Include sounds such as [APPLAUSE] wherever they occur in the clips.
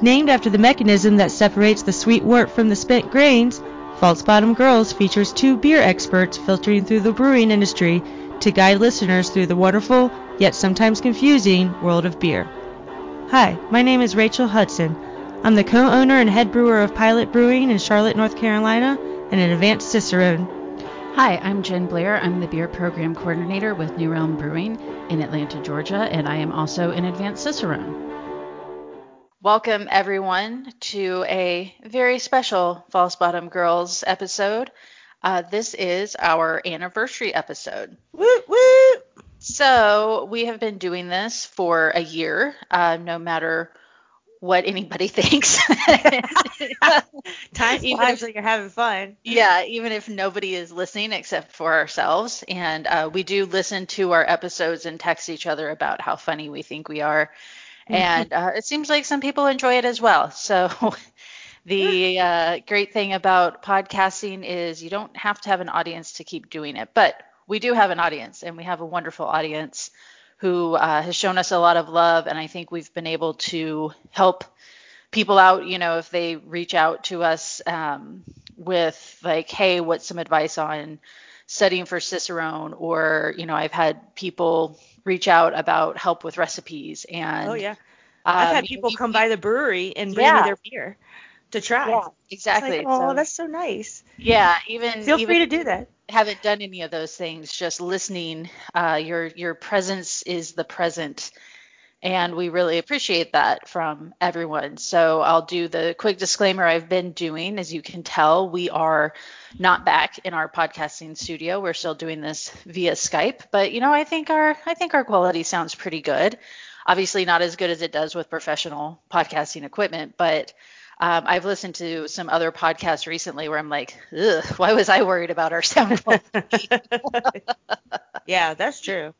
Named after the mechanism that separates the sweet wort from the spent grains, False Bottom Girls features two beer experts filtering through the brewing industry to guide listeners through the wonderful, yet sometimes confusing, world of beer. Hi, my name is Rachel Hudson. I'm the co-owner and head brewer of Pilot Brewing in Charlotte, North Carolina, and an advanced Cicerone. Hi, I'm Jen Blair. I'm the beer program coordinator with New Realm Brewing in Atlanta, Georgia, and I am also an advanced Cicerone. Welcome, everyone, to a very special False Bottom Girls episode. Uh, this is our anniversary episode. Woo woo! So, we have been doing this for a year, uh, no matter what anybody [LAUGHS] thinks. [LAUGHS] Time flies like you're having fun. Yeah, even if nobody is listening except for ourselves. And uh, we do listen to our episodes and text each other about how funny we think we are and [LAUGHS] uh, it seems like some people enjoy it as well. So [LAUGHS] the uh, great thing about podcasting is you don't have to have an audience to keep doing it, but we do have an audience, and we have a wonderful audience who uh, has shown us a lot of love, and I think we've been able to help people out. You know, if they reach out to us um, with like, "Hey, what's some advice on?" studying for Cicerone, or you know, I've had people reach out about help with recipes and oh yeah i've had um, people come by the brewery and bring yeah. me their beer to try yeah exactly like, oh so, that's so nice yeah even feel even free to do that haven't done any of those things just listening uh, your your presence is the present and we really appreciate that from everyone. So I'll do the quick disclaimer I've been doing. As you can tell, we are not back in our podcasting studio. We're still doing this via Skype, but you know, I think our I think our quality sounds pretty good. Obviously, not as good as it does with professional podcasting equipment, but um, I've listened to some other podcasts recently where I'm like, Ugh, why was I worried about our sound [LAUGHS] quality? yeah, that's true.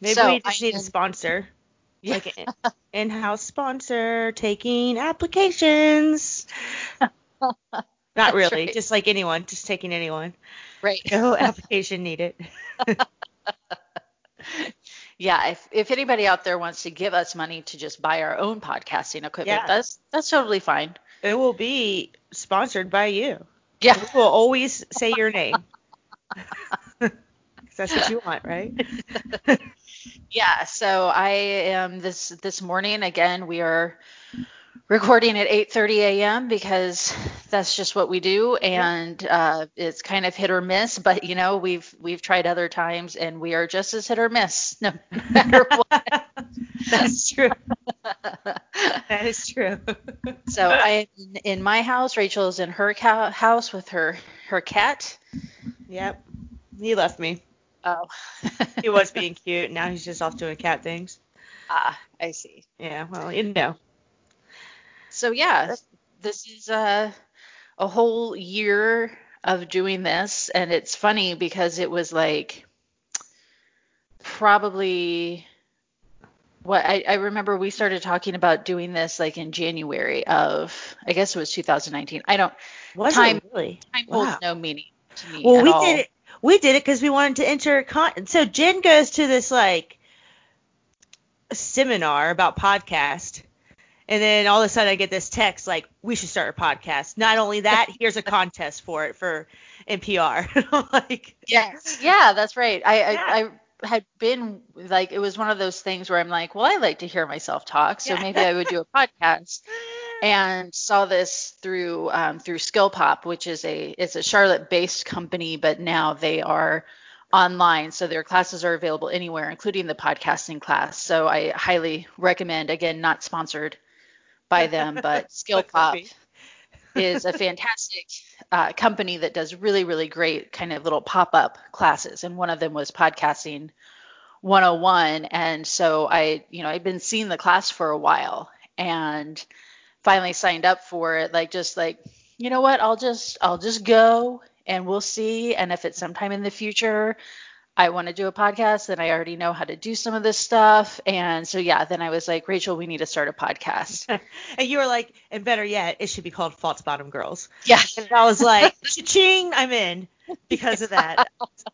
Maybe so we just I need a sponsor. Yeah. Like an in-house sponsor taking applications. Not [LAUGHS] really, right. just like anyone, just taking anyone. Right. No [LAUGHS] application needed. Yeah, if if anybody out there wants to give us money to just buy our own podcasting equipment, yeah. that's that's totally fine. It will be sponsored by you. Yeah. We will always say your name. [LAUGHS] that's what you want, right? [LAUGHS] yeah. So I am this this morning again. We are recording at 8:30 a.m. because that's just what we do, and uh, it's kind of hit or miss. But you know, we've we've tried other times, and we are just as hit or miss, [LAUGHS] no matter [LAUGHS] what. that's true. [LAUGHS] that is true. so I am in my house. Rachel is in her house with her her cat. Yep. He left me. Oh. he was being cute. Now he's just off doing cat things. Ah, I see. Yeah, well, you know. So yeah, this is a a whole year of doing this, and it's funny because it was like probably what I, I remember we started talking about doing this like in January of I guess it was 2019. I don't was time it really? time wow. holds no meaning to me. Well, we all. did it we did it because we wanted to enter con- so jen goes to this like seminar about podcast and then all of a sudden i get this text like we should start a podcast not only that here's a contest for it for npr [LAUGHS] like yes [LAUGHS] yeah that's right I, yeah. I, I had been like it was one of those things where I'm like, well, I like to hear myself talk, so yeah. maybe I would do a [LAUGHS] podcast. and saw this through um, through SkillPop, which is a it's a Charlotte-based company, but now they are online, so their classes are available anywhere, including the podcasting class. So I highly recommend. Again, not sponsored by them, but [LAUGHS] SkillPop is a fantastic uh, company that does really really great kind of little pop-up classes, and one of them was podcasting 101 and so i you know i've been seeing the class for a while and finally signed up for it like just like you know what? I'll just i'll just go and we'll see and if it's sometime in the future i want to do a podcast and i already know how to do some of this stuff and so yeah then i was like rachel we need to start a podcast [LAUGHS] and you were like and better yet it should be called false bottom girls yeah and i was like [LAUGHS] ching i'm in because of that.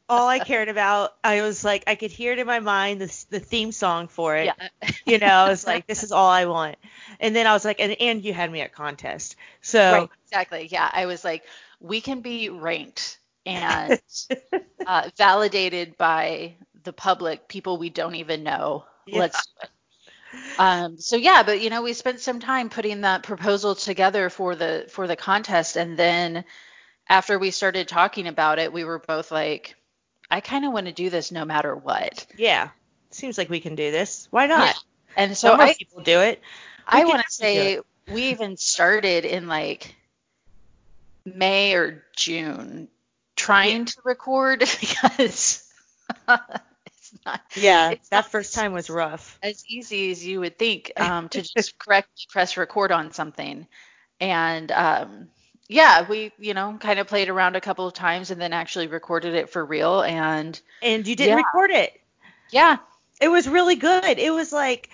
All I cared about, I was like, I could hear it in my mind, the, the theme song for it. Yeah. [LAUGHS] you know, I was like, this is all I want. And then I was like, and, and you had me at contest. So Right, exactly. Yeah, I was like, we can be ranked and uh, validated by the public, people we don't even know. Yeah. Let's do it. Um, so yeah, but you know, we spent some time putting that proposal together for the for the contest, and then after we started talking about it, we were both like, I kind of want to do this no matter what. yeah, seems like we can do this. Why not? Yeah. And so I, people do it. I want to say we even started in like May or June trying to record [LAUGHS] because it's not Yeah, it's that not first time was rough. as easy as you would think [LAUGHS] um, to just correctly press record on something. And um, yeah, we, you know, kind of played around a couple of times and then actually recorded it for real. And And you didn't Yeah. record it. yeah, It was really good. It was like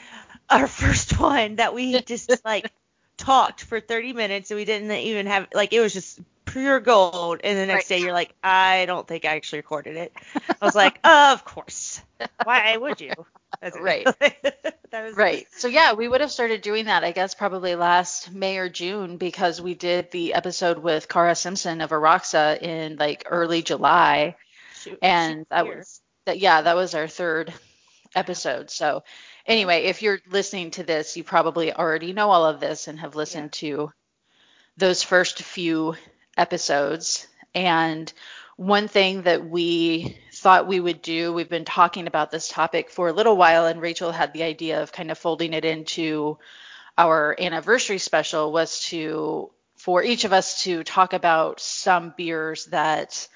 our [LAUGHS] first one that we just like talked for 30 minutes and we didn't even have like it was just pure gold. And the next Right. day you're like, I don't think I actually recorded it. I was [LAUGHS] like, of course. Why would you? That's Right. [LAUGHS] that was right. So yeah, we would have started doing that, I guess, probably last May or June because we did the episode with Cara Simpson of Araxa in like early July. Shoot, and she's that here. was that yeah that was our third episode so anyway if you're listening to this you probably already know all of this and have listened to those first few episodes and one thing that we thought we would do we've been talking about this topic for a little while and Rachel had the idea of kind of folding it into our anniversary special was to for each of us to talk about some beers that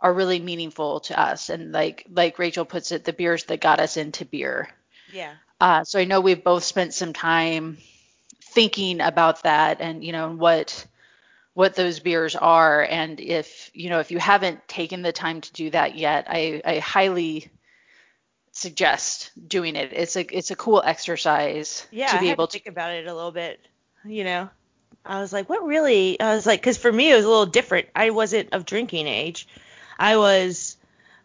are really meaningful to us and like like Rachel puts it the beers that got us into beer. Yeah. Uh, so I know we've both spent some time thinking about that and you know what what those beers are and if you know if you haven't taken the time to do that yet I, I highly suggest doing it it's a it's a cool exercise Yeah, to be able to to think about it a little bit. You know, I was like, what really? I was like, because for me it was a little different. I wasn't of drinking age. I was,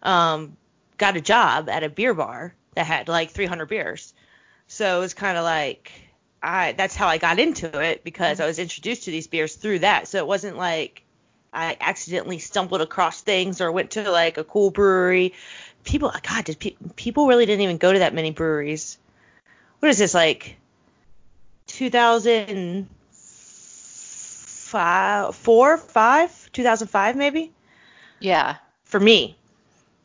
um, got a job at a beer bar that had like 300 beers. So it was kind of like, I that's how I got into it because mm-hmm. I was introduced to these beers through that. So it wasn't like I accidentally stumbled across things or went to like a cool brewery. People, God, did pe- people really didn't even go to that many breweries? What is this like? 2005, four, five, 2005 maybe yeah for me.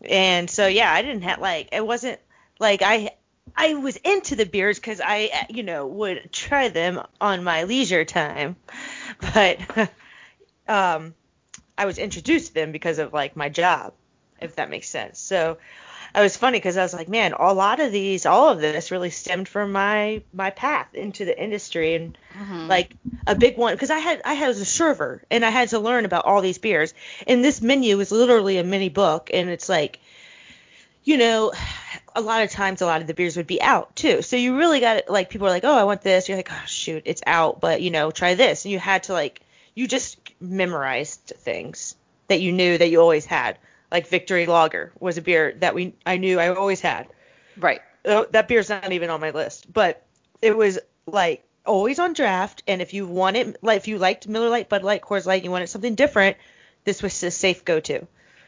And so yeah, I didn't have like it wasn't like I I was into the beers because I you know would try them on my leisure time, [LAUGHS] but [LAUGHS] um I was introduced to them because of like my job, if that makes sense. So I was funny because I was like, man, a lot of these, all of this really stemmed from my my path into the industry and Mhm. like a big one because I had I had was a server and I had to learn about all these beers and this menu is literally a mini book and it's like you know a lot of times a lot of the beers would be out too so you really got like people are like oh I want this you're like oh shoot it's out but you know try this and you had to like you just memorized things that you knew that you always had like Victory Lager was a beer that we I knew I always had right oh, that beer's not even on my list, but it was like always on draft. And if you wanted, like, if you liked Miller Lite, Bud Light, Coors Light, you wanted something different, this was a safe go-to.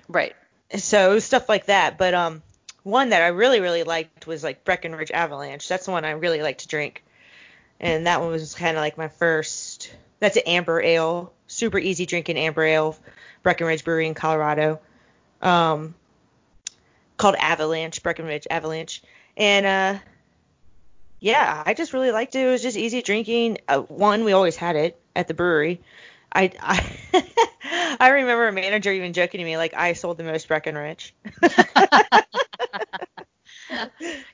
right So stuff like that. But um, one that I really really liked was like Breckenridge Avalanche. That's the one I really like to drink, and that one was kind of like my first. That's an amber ale, super easy drinking amber ale, Breckenridge Brewery in Colorado. Um, called Avalanche, Breckenridge Avalanche. And uh yeah, I just really liked it. It was just easy drinking. Uh, one, we always had it at the brewery. I I, [LAUGHS] I remember a manager even joking to me like I sold the most Breckenridge. [LAUGHS] [LAUGHS]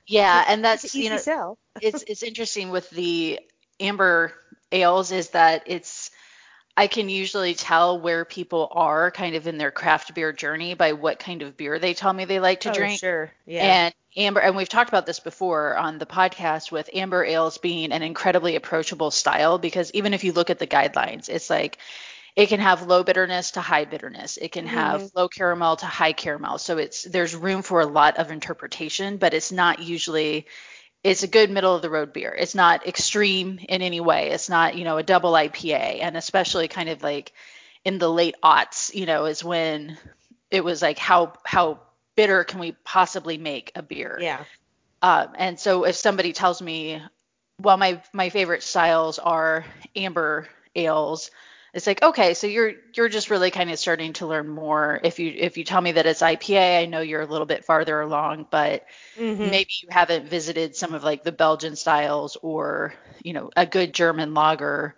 yeah and that's easy you know sell. it's it's interesting with the amber ales is that it's I can usually tell where people are kind of in their craft beer journey by what kind of beer they tell me they like to oh, drink. sure. Yeah. And amber and we've talked about this before on the podcast with amber ales being an incredibly approachable style because even if you look at the guidelines, it's like it can have low bitterness to high bitterness. It can have mm-hmm. low caramel to high caramel. So it's there's room for a lot of interpretation, but it's not usually it's a good middle of the road beer. It's not extreme in any way. It's not, you know, a double IPA and especially kind of like in the late aughts, you know, is when it was like how how bitter can we possibly make a beer? Yeah. Um, and so if somebody tells me, well, my my favorite styles are amber ales, it's like okay so you're you're just really kind of starting to learn more. If you if you tell me that it's ipa i know you're a little bit farther along but mm-hmm. maybe you haven't visited some of like the belgian styles or you know a good german lager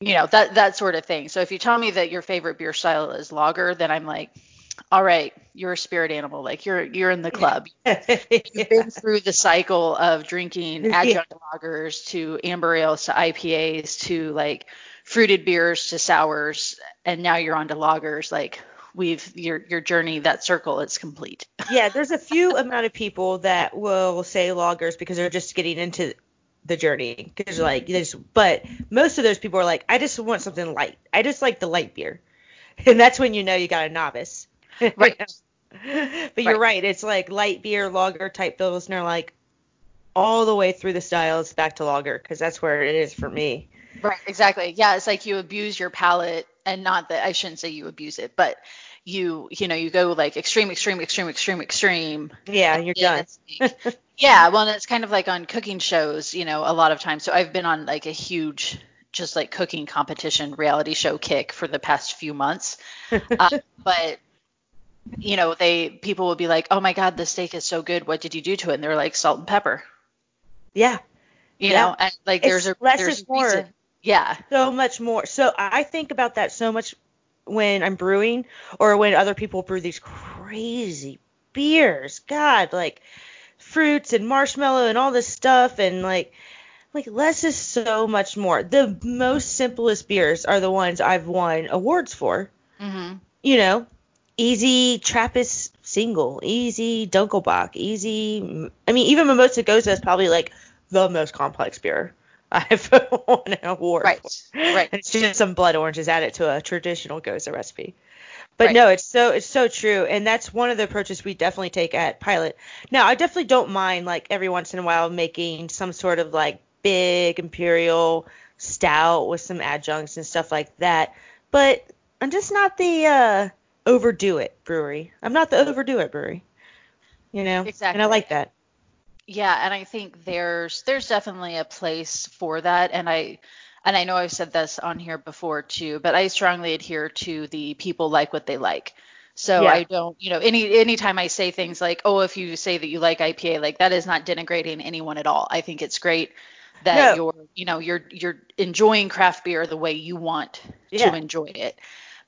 you know that that sort of thing. So if you tell me that your favorite beer style is lager then i'm like all right you're a spirit animal. Like you're you're in the club. [LAUGHS] You've been through the cycle of drinking [LAUGHS] adjunct yeah. lagers to amber ales to ipas to like fruited beers to sours and now you're on to lagers. Like we've your your journey that circle is complete. [LAUGHS] Yeah there's a few amount of people that will say loggers because they're just getting into the journey because like this but most of those people are like i just want something light. I just like the light beer. [LAUGHS] And that's when you know you got a novice. [LAUGHS] Right. But you're right. right it's like light beer lager type bills, and they're like all the way through the styles back to lager because that's where it is for me Right, exactly. Yeah, it's like you abuse your palate and not that I shouldn't say you abuse it, but you you know, you go like extreme, extreme, extreme, extreme, extreme. Yeah, you're done. Yeah, well, it's kind of like on cooking shows, you know, a lot of times. So I've been on like a huge just like cooking competition reality show kick for the past few months. [LAUGHS] uh, but you know, they people will be like, "Oh my god, the steak is so good. What did you do to it?" And they're like, "Salt and pepper." Yeah. You yeah. know, and like it's there's a less there's is more. Reason. Yeah. So much more. So I think about that so much when I'm brewing or when other people brew these crazy beers. God, like fruits and marshmallow and all this stuff and like like less is so much more. The most simplest beers are the ones I've won awards for. Mm-hmm. You know, easy Trappist single, easy Dunkelbock, easy. I mean, even Mimosa Gose is probably like the most complex beer. I've won [LAUGHS] an award. Right. For. Right. And it's just some blood oranges added to a traditional Gose recipe. But right. no, it's so it's so true, and that's one of the approaches we definitely take at Pilot. Now, I definitely don't mind like every once in a while making some sort of like big imperial stout with some adjuncts and stuff like that. But I'm just not the uh, overdo it brewery. I'm not the overdo it brewery. You know. Exactly. And I like that. Yeah, and I think there's there's definitely a place for that and I and I know I've said this on here before too, but I strongly adhere to the people like what they like. So yeah. I don't, you know, any anytime I say things like, "Oh, if you say that you like IPA, like that is not denigrating anyone at all." I think it's great that no. you're, you know, you're you're enjoying craft beer the way you want yeah. to enjoy it.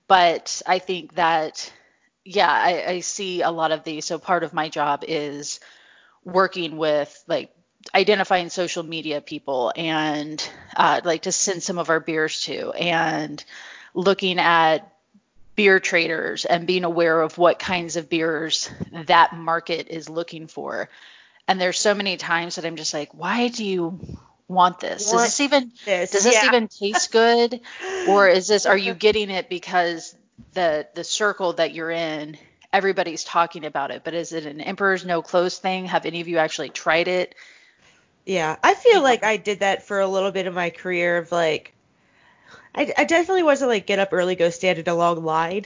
But I think that yeah, I, I see a lot of these. So part of my job is working with like identifying social media people and uh, like to send some of our beers to and looking at beer traders and being aware of what kinds of beers that market is looking for. And there's so many times that I'm just like, why do you want this? Does this even this? does this yeah. even taste good? or is this are you [LAUGHS] getting it because the the circle that you're in everybody's talking about it, but is it an Emperor's No Clothes thing? Have any of you actually tried it? Yeah, I feel like I did that for a little bit of my career of like, I, I definitely wasn't like get up early, go stand in a long line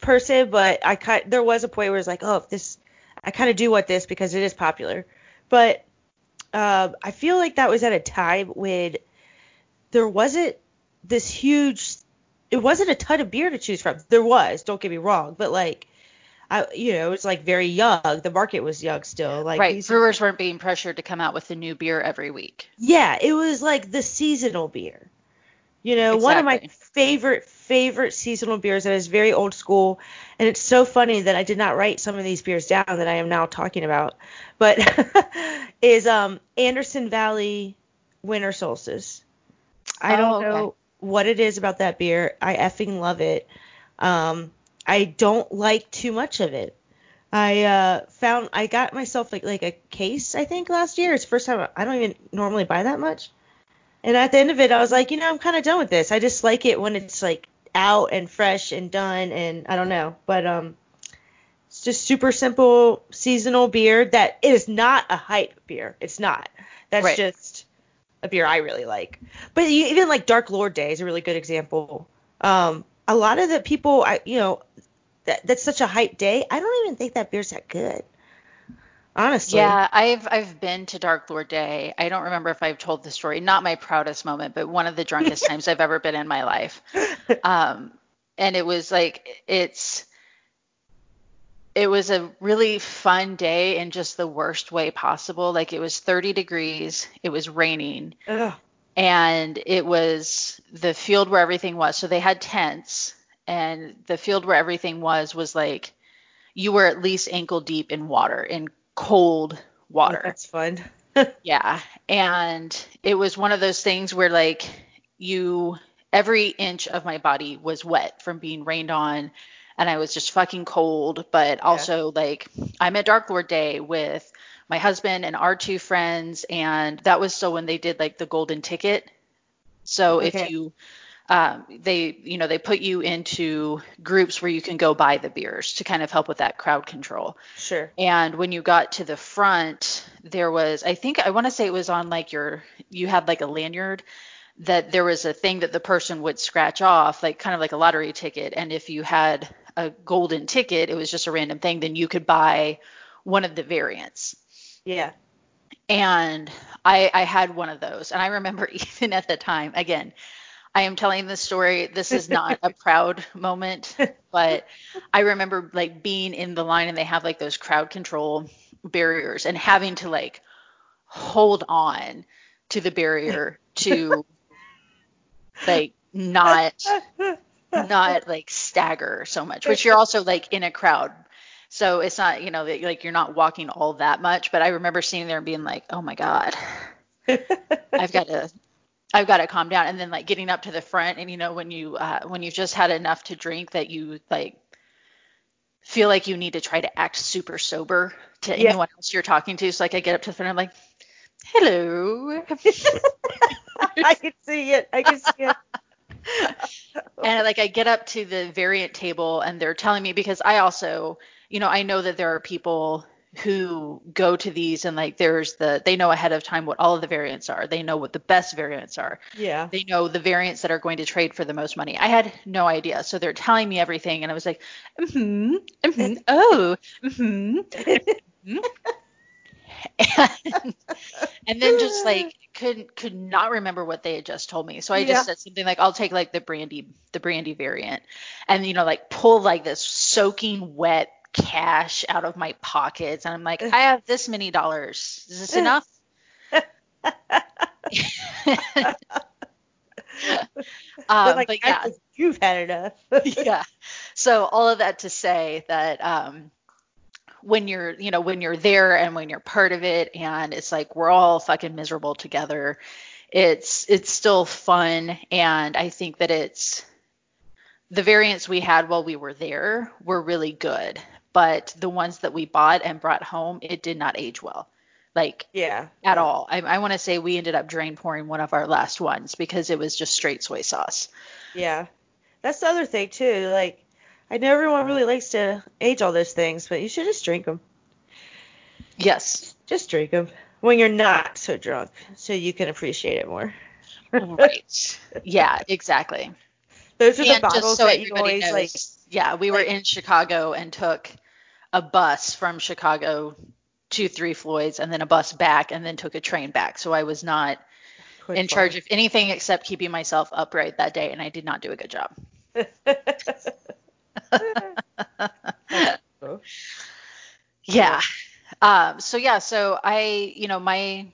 person, but I kind there was a point where it's like, oh, if this, I kind of do want this because it is popular, but um, I feel like that was at a time when there wasn't this huge, it wasn't a ton of beer to choose from. There was, don't get me wrong, but like I, you know, it was like very young. The market was young still. Like right, brewers weren't being pressured to come out with a new beer every week. Yeah, it was like the seasonal beer. You know, exactly. one of my favorite favorite seasonal beers that is very old school, and it's so funny that I did not write some of these beers down that I am now talking about, but [LAUGHS] is um Anderson Valley Winter Solstice. I don't oh, okay. know what it is about that beer. I effing love it. Um, I don't like too much of it. I uh, found I got myself like like a case I think last year. It's the first time I don't even normally buy that much. And at the end of it, I was like, you know, I'm kind of done with this. I just like it when it's like out and fresh and done, and I don't know, but um, it's just super simple seasonal beer that it is not a hype beer. It's not. That's Right. just a beer I really like. But you, even like Dark Lord Day is a really good example. Um, a lot of the people, I you know, that that's such a hype day. I don't even think that beer's that good. Honestly. Yeah, I've I've been to Dark Lord Day. I don't remember if I've told the story. Not my proudest moment, but one of the drunkest [LAUGHS] times I've ever been in my life. Um, and it was like it's it was a really fun day in just the worst way possible. Like it was 30 degrees, it was raining, Ugh. And it was the field where everything was. So they had tents, and the field where everything was was like you were at least ankle deep in water, in cold water. Oh, that's fun. [LAUGHS] Yeah. And it was one of those things where like you every inch of my body was wet from being rained on and I was just fucking cold, but also like I'm at Dark Lord Day with my husband and our two friends and that was so when they did like the golden ticket. So Okay. if you um, they you know they put you into groups where you can go buy the beers to kind of help with that crowd control. Sure. And when you got to the front, there was, I think, I want to say it was on like your, you had like a lanyard that there was a thing that the person would scratch off, like kind of like a lottery ticket. And if you had a golden ticket, it was just a random thing, then you could buy one of the variants. Yeah. And I, I had one of those. And I remember [LAUGHS] even at the time, again, I am telling this story. This is not a [LAUGHS] proud moment, but I remember like being in the line and they have like those crowd control barriers and having to like hold on to the barrier to like not not like stagger so much, which you're also like in a crowd. So it's not, you know, like you're not walking all that much, but I remember sitting there and being like, "Oh my god, [LAUGHS] I've got to I've got to calm down." And then like getting up to the front and you know when you uh when you've just had enough to drink that you like feel like you need to try to act super sober to Yeah. anyone else you're talking to. So like I get up to the front, I'm like, "Hello." [LAUGHS] I can see it. I can see it. and like I get up to the variant table and they're telling me because I also, you know, I know that there are people who go to these and like there's the they know ahead of time what all of the variants are. They know what the best variants are. Yeah. They know the variants that are going to trade for the most money. I had no idea. So they're telling me everything and I was like, mm-hmm, Mm-hmm [LAUGHS] oh. Mhm." and, [LAUGHS] and then just like could could not remember what they had just told me. So I Yeah. just said something like, "I'll take like the brandy the brandy variant," and you know like pull like this soaking wet cash out of my pockets, and I'm like, "I have this many dollars. Is this enough?" [LAUGHS] um, But, like, but yeah, you've had enough. [LAUGHS] [LAUGHS] yeah. So all of that to say that um, when you're, you know, when you're there and when you're part of it, and it's like we're all fucking miserable together. It's it's still fun, and I think that it's the variants we had while we were there were really good, but the ones that we bought and brought home, it did not age well, like yeah. at all. I, I want to say we ended up drain pouring one of our last ones because it was just straight soy sauce. Yeah. That's the other thing too. Like, I know everyone really likes to age all those things, but you should just drink them. Yes. Just drink them when you're not so drunk, so you can appreciate it more. Right. [LAUGHS] Yeah, exactly. Those are the bottles so that you always knows, like. yeah, we were like- in Chicago and took a bus from Chicago to Three Floyds and then a bus back and then took a train back. So I was not quick in charge of anything except keeping myself upright that day and I did not do a good job. [LAUGHS] [LAUGHS] Yeah. Um, so yeah, so I, you know, my,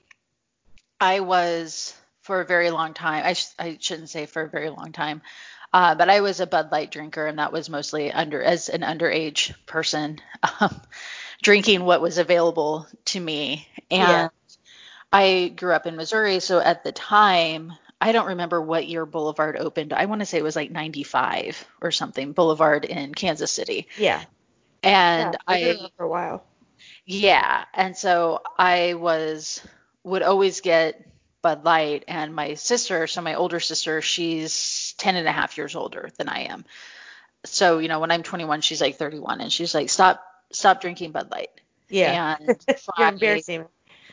I was for a very long time. I sh- I shouldn't say for a very long time, uh, but I was a Bud Light drinker, and that was mostly under as an underage person, [LAUGHS] um, drinking what was available to me. And Yeah. I grew up in Missouri, so at the time. I don't remember what year Boulevard opened. I want to say it was like 95 or something, Boulevard in Kansas City. yeah. And yeah, I for a while. yeah, and so I was would always get Bud Light, and my sister, so my older sister, she's 10 and a half years older than I am. So, you know, when I'm 21, she's like 31, and she's like, stop, stop drinking Bud Light. Yeah. And [LAUGHS] You're try, embarrassing.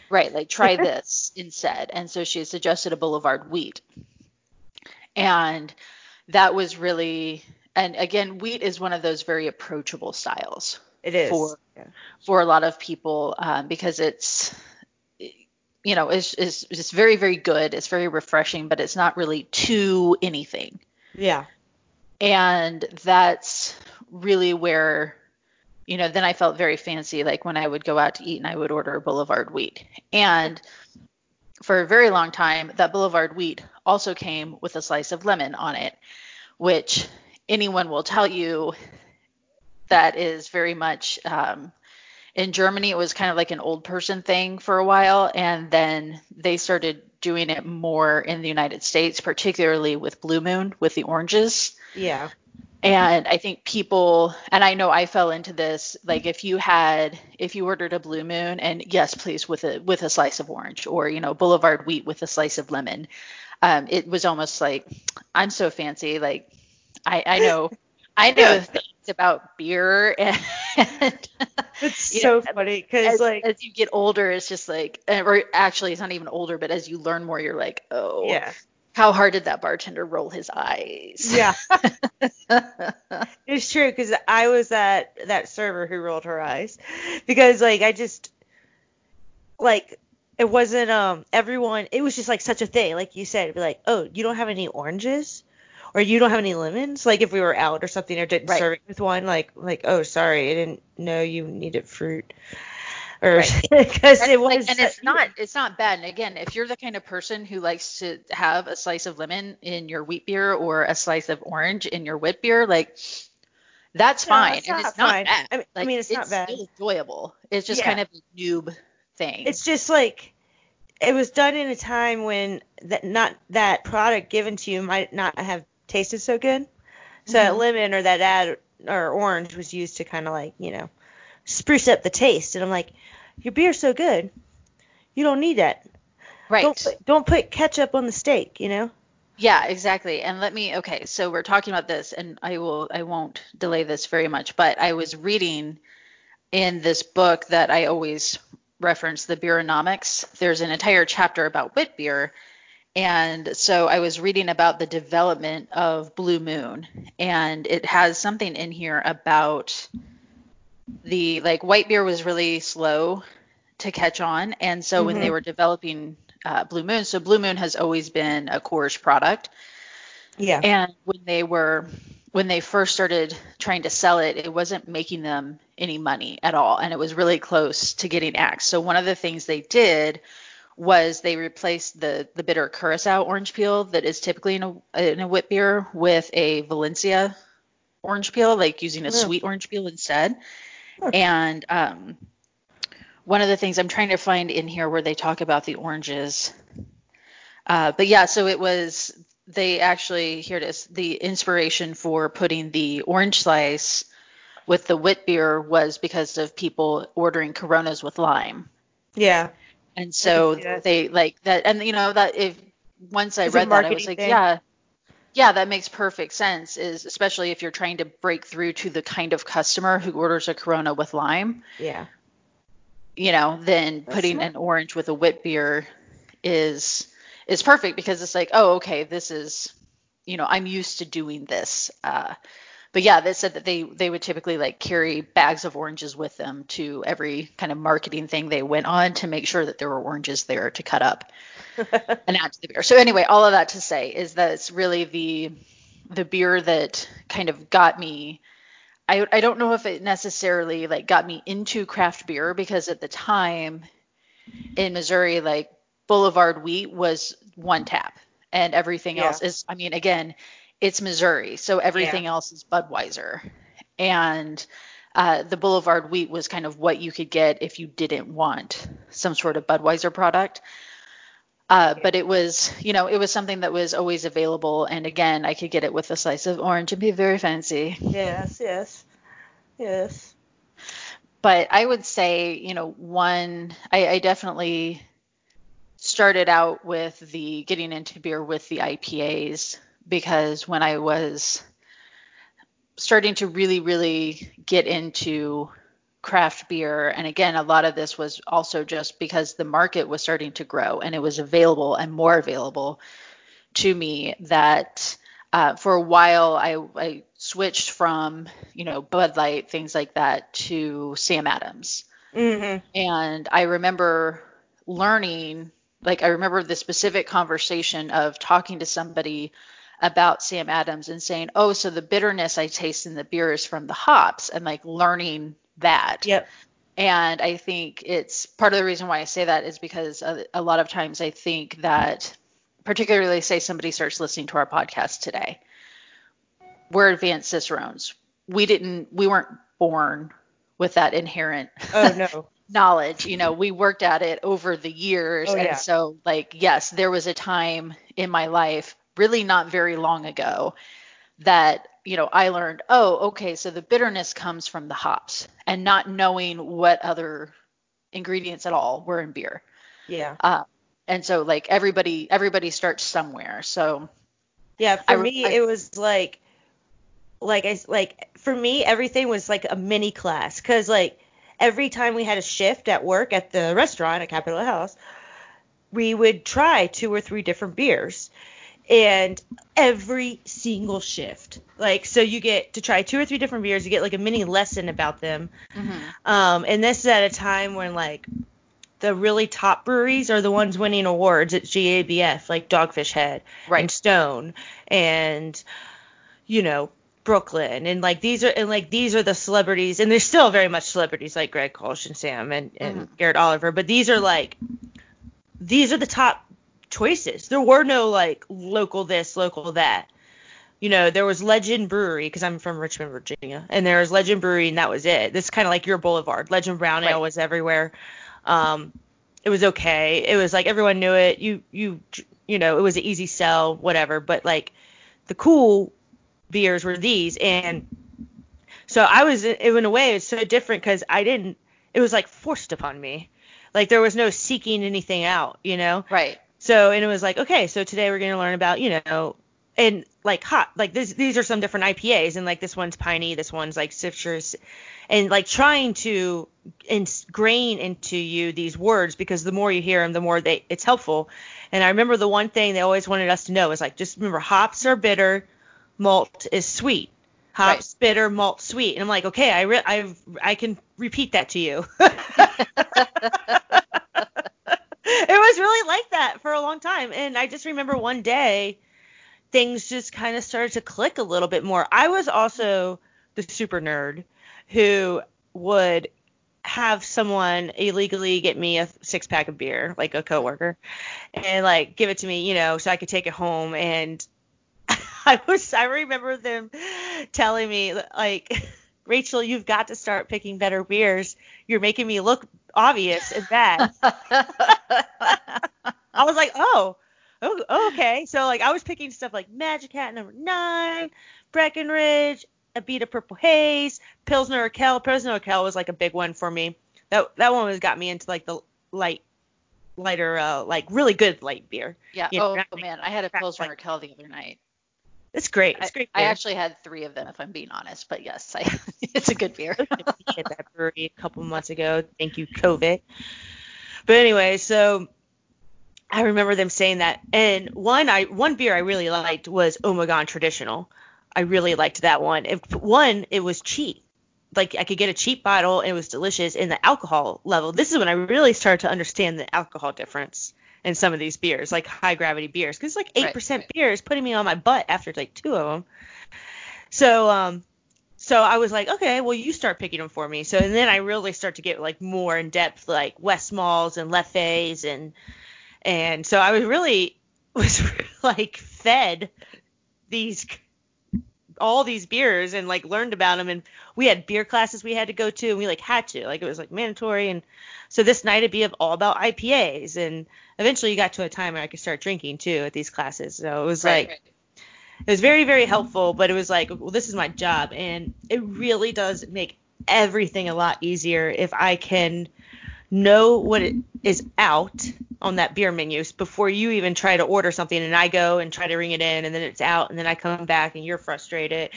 right, like try [LAUGHS] this instead. And so she suggested a Boulevard Wheat. And that was really, and again, wheat is one of those very approachable styles It is. For- Yeah. for a lot of people um, because it's you know it's, it's it's very very good. It's very refreshing but it's not really to anything. Yeah. and that's really where you know then i felt very fancy like when i would go out to eat and i would order a boulevard wheat. And for a very long time that boulevard wheat also came with a slice of lemon on it which anyone will tell you that is very much um, in Germany, it was kind of like an old person thing for a while, and then they started doing it more in the United States, particularly with Blue Moon with the oranges. Yeah. And I think people, and I know I fell into this, like if you had, if you ordered a Blue Moon, and yes, please with a with a slice of orange, or you know Boulevard Wheat with a slice of lemon, um, it was almost like I'm so fancy, like I I know. I know things about beer [LAUGHS] and, It's You so know, funny because like as you get older, it's just like, or actually, it's not even older, but as you learn more, you're like, oh, yeah. how hard did that bartender roll his eyes? yeah. [LAUGHS] It's true because I was that that server who rolled her eyes because like I just like it wasn't um everyone it was just like such a thing like you said it'd be like oh you don't have any oranges or you don't have any lemons like if we were out or something or didn't Right. serve it with one like like oh sorry I didn't know you needed fruit or because [LAUGHS] And, it like, was and it's [LAUGHS] not it's not bad. And again, if you're the kind of person who likes to have a slice of lemon in your wheat beer or a slice of orange in your wheat beer, like that's No, fine. it's and not it's not fine. bad. I mean- I mean, it's not bad. still enjoyable. It's just Yeah. kind of a noob thing. it's just like it was done in a time when that not that product given to you might not have tasted so good. So that Mhm. lemon or that ad or orange was used to kind of like you know spruce up the taste. And I'm like, your beer's so good, you don't need that. right. Don't put, don't put ketchup on the steak. You know. Yeah, exactly. And let me okay, so we're talking about this and I will I won't delay this very much, but I was reading in this book that I always reference, the Beeronomics. There's an entire chapter about wit beer. And so I was reading about the development of Blue Moon and it has something in here about the like white beer was really slow to catch on and so when they Mhm. were developing uh, Blue Moon, so Blue Moon has always been a Coors product. Yeah. And when they were when they first started trying to sell it, it wasn't making them any money at all, and it was really close to getting axed. So one of the things they did was they replaced the the bitter curacao orange peel that is typically in a in a wit beer with a Valencia orange peel, like using a Yeah. sweet orange peel instead. And um, one of the things I'm trying to find in here where they talk about the oranges. Uh, but yeah, so it was they actually here it is the inspiration for putting the orange slice with the wit beer was because of people ordering Coronas with lime, Yeah. And so they like that, and you know that if once I It's read that, I was like, thing. yeah, yeah, that makes perfect sense. Is especially if you're trying to break through to the kind of customer who orders a Corona with lime Yeah. you know, then That's putting smart. an orange with a wit beer is is perfect because it's like, oh, okay, this is, you know, I'm used to doing this. Uh, but yeah, they said that they they would typically like carry bags of oranges with them to every kind of marketing thing they went on to make sure that there were oranges there to cut up [LAUGHS] and add to the beer. So anyway, all of that to say is that it's really the the beer that kind of got me I I don't know if it necessarily like got me into craft beer because at the time in Missouri like Boulevard Wheat was one tap and everything Yeah. else is I mean again it's Missouri so everything else is Budweiser and uh, the Boulevard Wheat was kind of what you could get if you didn't want some sort of Budweiser product. Uh, but it was, you know, it was something that was always available. And again, I could get it with a slice of orange and be very fancy. yes. Yes. Yes. But I would say, you know, one, I, I definitely started out with the getting into beer with the IPAs because when I was starting to really, really get into craft beer, and again, a lot of this was also just because the market was starting to grow and it was available and more available to me that uh, for a while I, I switched from, you know, Bud Light, things like that, to Sam Adams. Mm-hmm. And I remember learning, like, I remember the specific conversation of talking to somebody about Sam Adams and saying, oh, so the bitterness I taste in the beer is from the hops, and like learning that. Yep. And I think it's part of the reason why I say that is because a, a lot of times I think that, particularly, say somebody starts listening to our podcast today, we're advanced cicerones. We didn't, we weren't born with that inherent Oh no. [LAUGHS] knowledge. You know, we worked at it over the years. Oh, yeah. And so, like, yes, there was a time in my life, really not very long ago, that, you know, I learned, oh, okay, so the bitterness comes from the hops and not knowing what other ingredients at all were in beer. Yeah. Uh, and so, like, everybody, everybody starts somewhere. So, Yeah, for I me I- it was like like I like for me everything was like a mini class cuz like every time we had a shift at work at the restaurant at Capitol House, we would try two or three different beers. And every single shift. Like so you get to try two or three different beers, you get like a mini lesson about them. Um and this is at a time when like the really top breweries are the ones winning awards at GABF, like Dogfish Head Right. and Stone and you know Brooklyn and like these are and like these are the celebrities and they're still very much celebrities like Greg Koch and Sam and, and Garrett Oliver, but these are like these are the top choices. There were no like local this, local that. You know, there was Legend Brewery because I'm from Richmond, Virginia, and there was Legend Brewery, and that was it. This kind of like your Boulevard. Legend Brown Ale Right. was everywhere. Um, it was okay. It was like everyone knew it. You you you know, it was an easy sell, whatever. But like the cool beers were these, and so I was in a way it's so different because I didn't. It was like forced upon me. Like there was no seeking anything out, you know. right. So and it was like, okay, so today we're gonna learn about, you know, and like hot, like this, these are some different IPAs, and like this one's piney, this one's like citrus, and like trying to ingrain into you these words because the more you hear them, the more they it's helpful. And I remember the one thing they always wanted us to know is like just remember hops are bitter, malt is sweet. Hops bitter, malt sweet. And I'm like, okay, I re- I I can repeat that to you. [LAUGHS] [LAUGHS] was really like that for a long time. And I just remember one day things just kind of started to click a little bit more. I was also the super nerd who would have someone illegally get me a six pack of beer, like a coworker, and like give it to me, you know, so I could take it home. And [LAUGHS] I was, I remember them telling me like, [LAUGHS] Rachel, you've got to start picking better beers. You're making me look obvious and bad. [LAUGHS] I was like, oh, oh, okay. So like I was picking stuff like Magic Hat number nine, Breckenridge, Abita Purple Haze, Pilsner Urquell. Pilsner Urquell was like a big one for me. That that one was got me into like the light, lighter, uh, like really good light beer. Yeah. You know, oh not like man, I had a Pilsner like- Urquell the other night. It's great. I, It's great. I beer. actually had three of them, if I'm being honest. But yes, I, [LAUGHS] it's a good beer. [LAUGHS] at that brewery a couple months ago. Thank you, COVID. But anyway, so I remember them saying that. And one I one beer I really liked was Ommegang Traditional. I really liked that one. If one, it was cheap. Like I could get a cheap bottle and it was delicious. And the alcohol level. This is when I really started to understand the alcohol difference in some of these beers, like high gravity beers, because like eight Right, percent right. beer is putting me on my butt after like two of them. So um, so I was like, okay, well you start picking them for me. So and then I really start to get like more in depth, like Westmalles and Leffes and and so I was really [LAUGHS] was like fed these all these beers and like learned about them and we had beer classes we had to go to and we like had to. Like it was like mandatory. And so this night it'd be all about IPAs and eventually you got to a time where I could start drinking too at these classes. So it was like right. It was very very mm-hmm. helpful but it was like well this is my job and it really does make everything a lot easier if i can know what is out on that beer menu before you even try to order something and I go and try to ring it in and then it's out and then I come back and you're frustrated.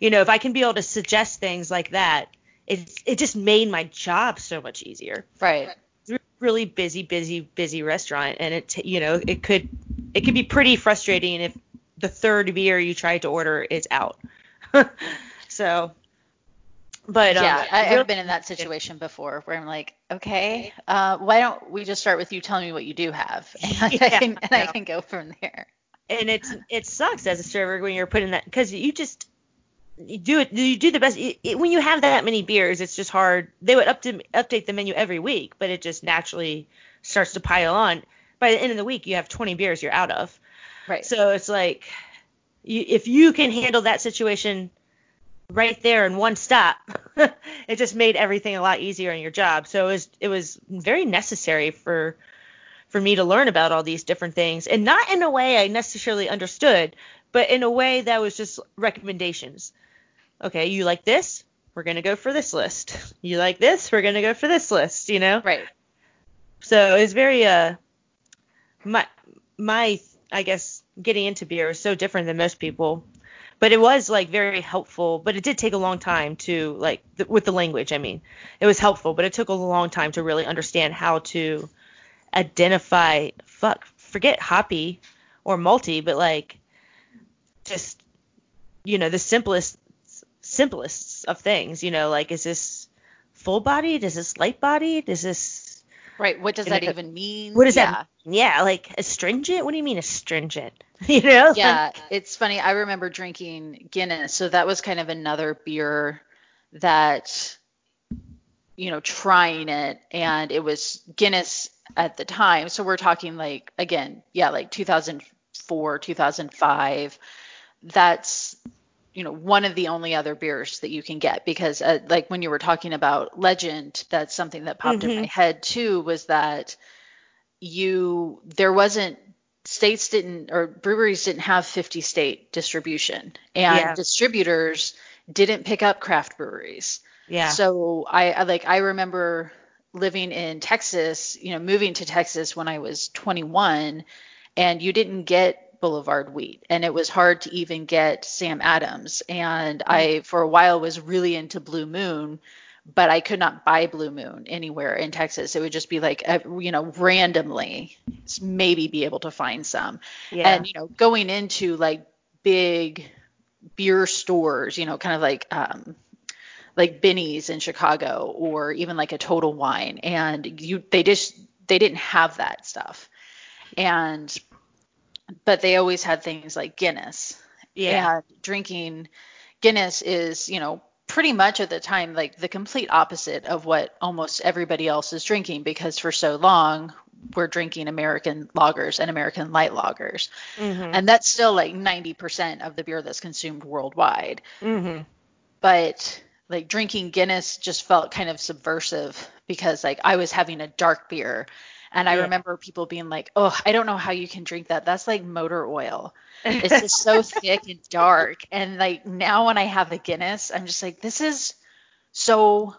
You know, if I can be able to suggest things like that, it it just made my job so much easier. Right. It's really busy, busy, busy restaurant, and it you know it could it could be pretty frustrating if the third beer you tried to order is out. [LAUGHS] so but yeah, um, I, have been in that situation before where I'm like, okay, uh, why don't we just start with you telling me what you do have, [LAUGHS] and, yeah, I, can, and I can go from there. And it's it sucks as a server when you're putting that because you just you do it you do the best it, it, when you have that many beers it's just hard they would up to, update the menu every week but it just naturally starts to pile on by the end of the week you have 20 beers you're out of right so it's like you, if you can handle that situation right there in one stop [LAUGHS] it just made everything a lot easier in your job so it was it was very necessary for for me to learn about all these different things and not in a way I necessarily understood but in a way that was just recommendations okay, you like this? We're going to go for this list. [LAUGHS] You like this? We're going to go for this list, you know? Right. So it's very, uh, my, my, I guess, getting into beer is so different than most people. But it was like very helpful, but it did take a long time to like th- with the language. I mean, it was helpful, but it took a long time to really understand how to identify. Fuck, forget hoppy or malty, but like just you know the simplest simplest of things. You know, like is this full bodied? Is this light bodied? Is this right? What does that even mean? What does yeah. that? Yeah, like astringent. What do you mean astringent? [LAUGHS] you know? Yeah, it's funny. I remember drinking Guinness, so that was kind of another beer that you know trying it and it was Guinness at the time so we're talking like again yeah like 2004 2005 that's you know one of the only other beers that you can get because uh, like when you were talking about legend that's something that popped mm-hmm. in my head too was that you there wasn't states didn't or breweries didn't have 50 state distribution and yeah. distributors didn't pick up craft breweries yeah so I, I like i remember living in texas you know moving to texas when i was 21 and you didn't get Boulevard wheat, and it was hard to even get Sam Adams. And I, for a while, was really into Blue Moon, but I could not buy Blue Moon anywhere in Texas. It would just be like, you know, randomly, maybe be able to find some. Yeah. And you know, going into like big beer stores, you know, kind of like um, like Binny's in Chicago, or even like a Total Wine, and you they just they didn't have that stuff. And but they always had things like Guinness. Yeah. And drinking Guinness is, you know, pretty much at the time like the complete opposite of what almost everybody else is drinking because for so long we're drinking American lagers and American light lagers. Mm-hmm. And that's still like 90% of the beer that's consumed worldwide. Mm-hmm. But like drinking Guinness just felt kind of subversive because like I was having a dark beer and I remember people being like, "Oh, I don't know how you can drink that. That's like motor oil. [LAUGHS] It's just so thick and dark." And like now when I have a Guinness, I'm just like, "This is so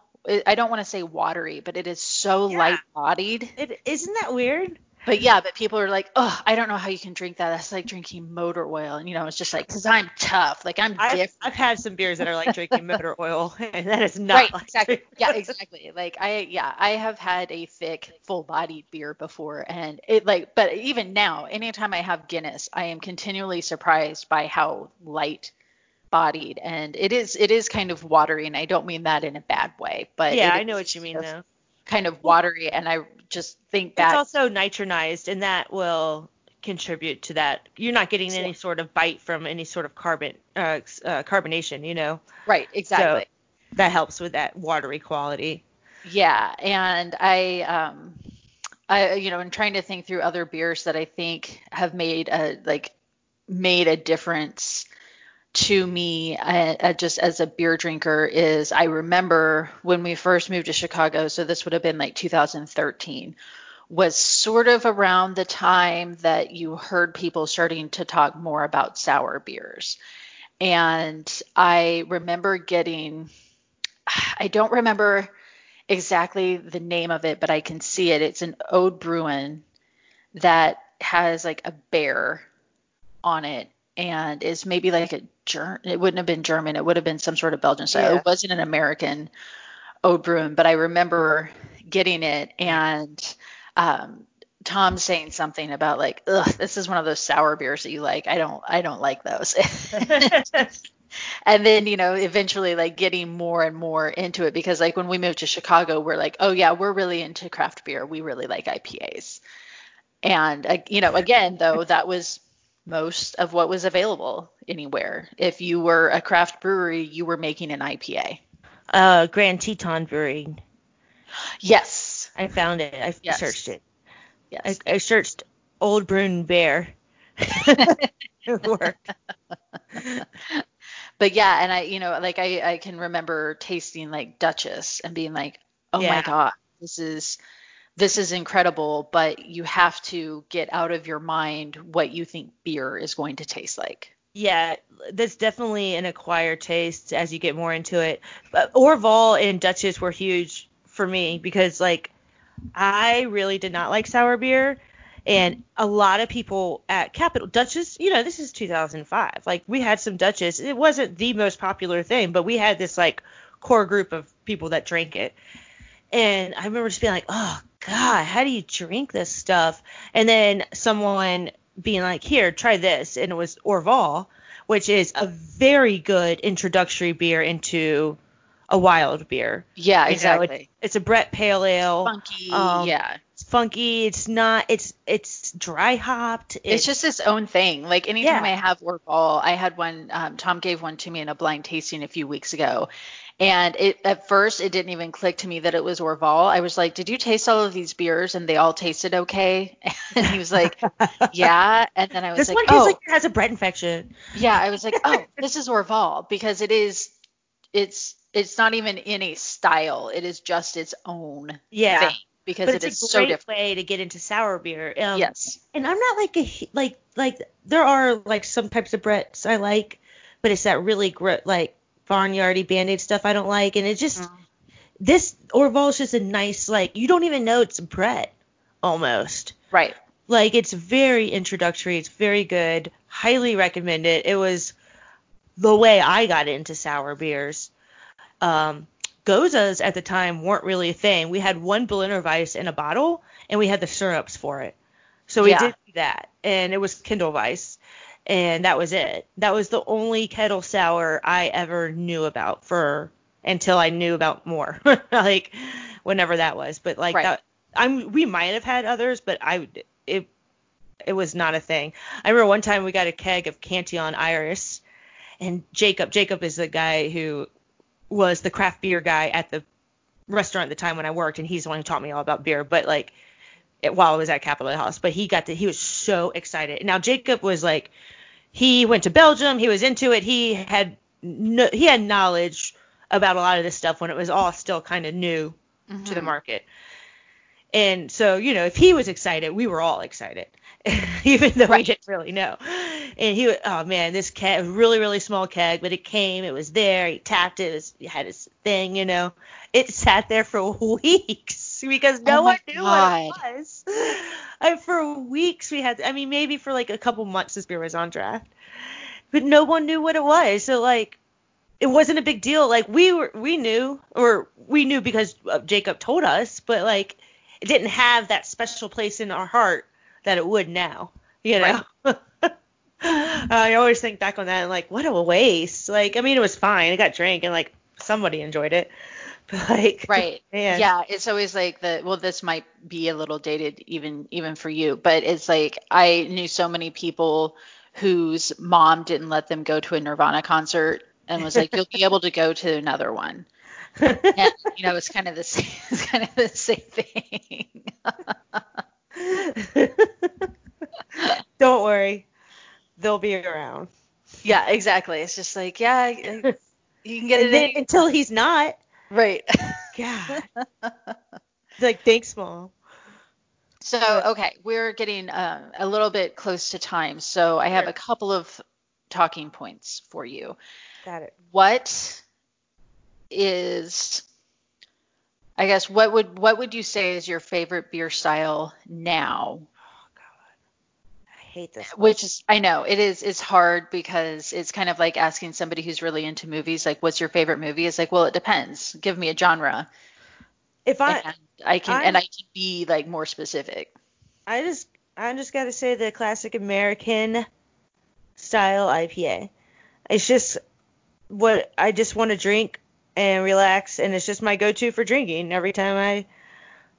I don't want to say watery, but it is so yeah. light-bodied." It isn't that weird? But yeah, but people are like, oh, I don't know how you can drink that. That's like drinking motor oil. And, you know, it's just like, because I'm tough. Like, I'm I've, different. I've had some beers that are like [LAUGHS] drinking motor oil, [LAUGHS] and that is not right, like exactly. yeah, exactly. Like, I, yeah, I have had a thick, full bodied beer before. And it, like, but even now, anytime I have Guinness, I am continually surprised by how light bodied and it is it is kind of watery and I don't mean that in a bad way but yeah I know what you mean though kind of watery and I just think that it's also nitronized and that will contribute to that. You're not getting any sort of bite from any sort of carbon uh, uh, carbonation, you know. Right, exactly. So that helps with that watery quality. Yeah, and I um I you know, I'm trying to think through other beers that I think have made a like made a difference to me uh, uh, just as a beer drinker is I remember when we first moved to Chicago, so this would have been like 2013, was sort of around the time that you heard people starting to talk more about sour beers. And I remember getting, I don't remember exactly the name of it, but I can see it. It's an Oud Bruin that has like a bear on it and is maybe like a It wouldn't have been German. It would have been some sort of Belgian style. Yeah. It wasn't an American Oud Bruin, but I remember getting it and um, Tom saying something about like, ugh, this is one of those sour beers that you like. I don't, I don't like those. [LAUGHS] and then you know eventually like getting more and more into it because like when we moved to chicago we're like oh yeah we're really into craft beer we really like ipas and uh, you know again though that was most of what was available anywhere if you were a craft brewery you were making an ipa uh, Grand Teton Brewing. yes I found it. I Yes. searched it. I, yes I searched Old Bruin Bear. [LAUGHS] it worked. [LAUGHS] but yeah and i you know like i i can remember tasting like duchess and being like oh my god this is this is incredible but you have to get out of your mind what you think beer is going to taste like Yeah, that's definitely an acquired taste as you get more into it. But Orval and Duchess were huge for me because like I really did not like sour beer and a lot of people at Capital Duchess, you know, this is 2005. Like we had some Duchess. It wasn't the most popular thing, but we had this like core group of people that drank it. And I remember just being like, "Oh god, how do you drink this stuff?" And then someone being like, "Here, try this." And it was Orval, which is a very good introductory beer into a wild beer. yeah You know, exactly it's, it's a Brett Pale Ale. funky um, yeah funky. It's not. It's it's dry hopped. it's just its own thing. Like anytime Yeah. I have Orval, I had one. Um, Tom gave one to me in a blind tasting a few weeks ago, and it at first it didn't even click to me that it was Orval. I was like, "Did you taste all of these beers and they all tasted okay?" [LAUGHS] And he was like, "Yeah." And then I was like, This like, one tastes "Oh, like it has a Brett infection. yeah." I was like, "Oh, [LAUGHS] this is Orval because it is. It's it's not even in a style. It is just its own Yeah. thing because But it it's is a so great different." way to get into sour beer. Um, yes. and I'm not like a like like there are like some types of Bretts I like, but it's that really gr- like barnyardy band-aid stuff I don't like, and it just Mm. this Orval is just a nice like you don't even know it's a Brett almost. Right. Like it's very introductory. It's very good. Highly recommend it. It was the way I got into sour beers. Um, Gozas at the time weren't really a thing. We had one Berliner Weiss in a bottle, and we had the syrups for it. So we Yeah. did that, and it was Kindl Weisse, and that was it. That was the only kettle sour I ever knew about for until I knew about more, [LAUGHS] like whenever that was. But like Right. that, I'm we might have had others, but I it it was not a thing. I remember one time we got a keg of Cantillon Iris, and Jacob Jacob is the guy who was the craft beer guy at the restaurant at the time when I worked, and he's the one who taught me all about beer. But like it, while I was at Capitol House, but he got to he was so excited. Now Jacob was like he went to Belgium, he was into it, he had no, he had knowledge about a lot of this stuff when it was all still kind of new to the Mhm. market. And so, you know, if he was excited, we were all excited, [LAUGHS] even though we didn't really know. And he, oh man, this keg, really, really small keg, but it came, it was there, he tapped it, it, was, it had his thing, you know. It sat there for [LAUGHS] weeks because no Oh one knew what it was. [LAUGHS] And for weeks we had, I mean, maybe for like a couple months this beer was on draft, but no one knew what it was. So like, it wasn't a big deal. Like we were, we knew, or we knew because Jacob told us, but like it didn't have that special place in our heart that it would now. You know. [LAUGHS] I always think back on that and like, what a waste. Like, I mean, it was fine. It got drank and like somebody enjoyed it. [LAUGHS] But like, Right. man. Yeah, it's always like the well this might be a little dated even even for you, but it's like I knew so many people whose mom didn't let them go to a Nirvana concert and was like you'll be [LAUGHS] able to go to another one. And you know, it's kind of the same [LAUGHS] it's kind of the same thing. Don't worry, they'll be around. yeah, exactly. It's just like, yeah, you can get it then, in until he's not. right. [LAUGHS] God. like, thanks, mom. So, okay, we're getting uh, a little bit close to time. So, I have Sure. a couple of talking points for you. Got it. What is, I guess what would what would you say is your favorite beer style now? Hate this. Which is I know it is it's hard because it's kind of like asking somebody who's really into movies like what's your favorite movie? It's like well it depends. Give me a genre. If I and I can I- and I can be like more specific. I just I'm just gotta say the classic American style IPA. It's just what I just want to drink and relax, and it's just my go-to for drinking. Every time I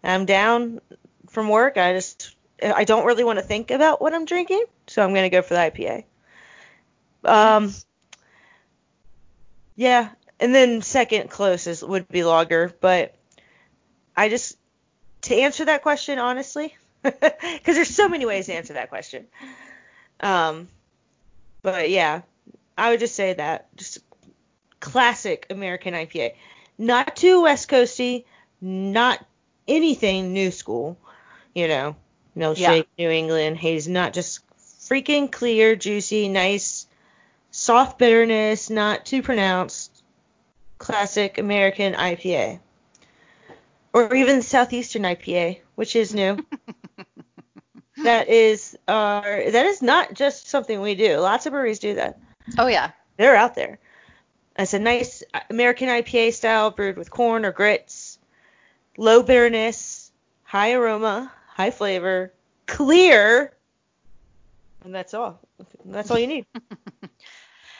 I'm down from work, I just I don't really want to think about what I'm drinking, so I'm gonna go for the IPA. Um, yeah, and then second closest would be lager, but I just to answer that question honestly, [LAUGHS] because there's so many ways to answer that question. Um, but yeah, I would just say that just classic American IPA, not too West Coasty, not anything new school, you know, no Yeah. New England haze, not just freaking clear, juicy, nice, soft bitterness, not too pronounced, classic American IPA. Or even Southeastern IPA, which is new. [LAUGHS] that is uh that is not just something we do. Lots of breweries do that. Oh yeah. They're out there. It's a nice American IPA style brewed with corn or grits. Low bitterness, high aroma, high flavor, clear. And that's all. That's all you need. [LAUGHS]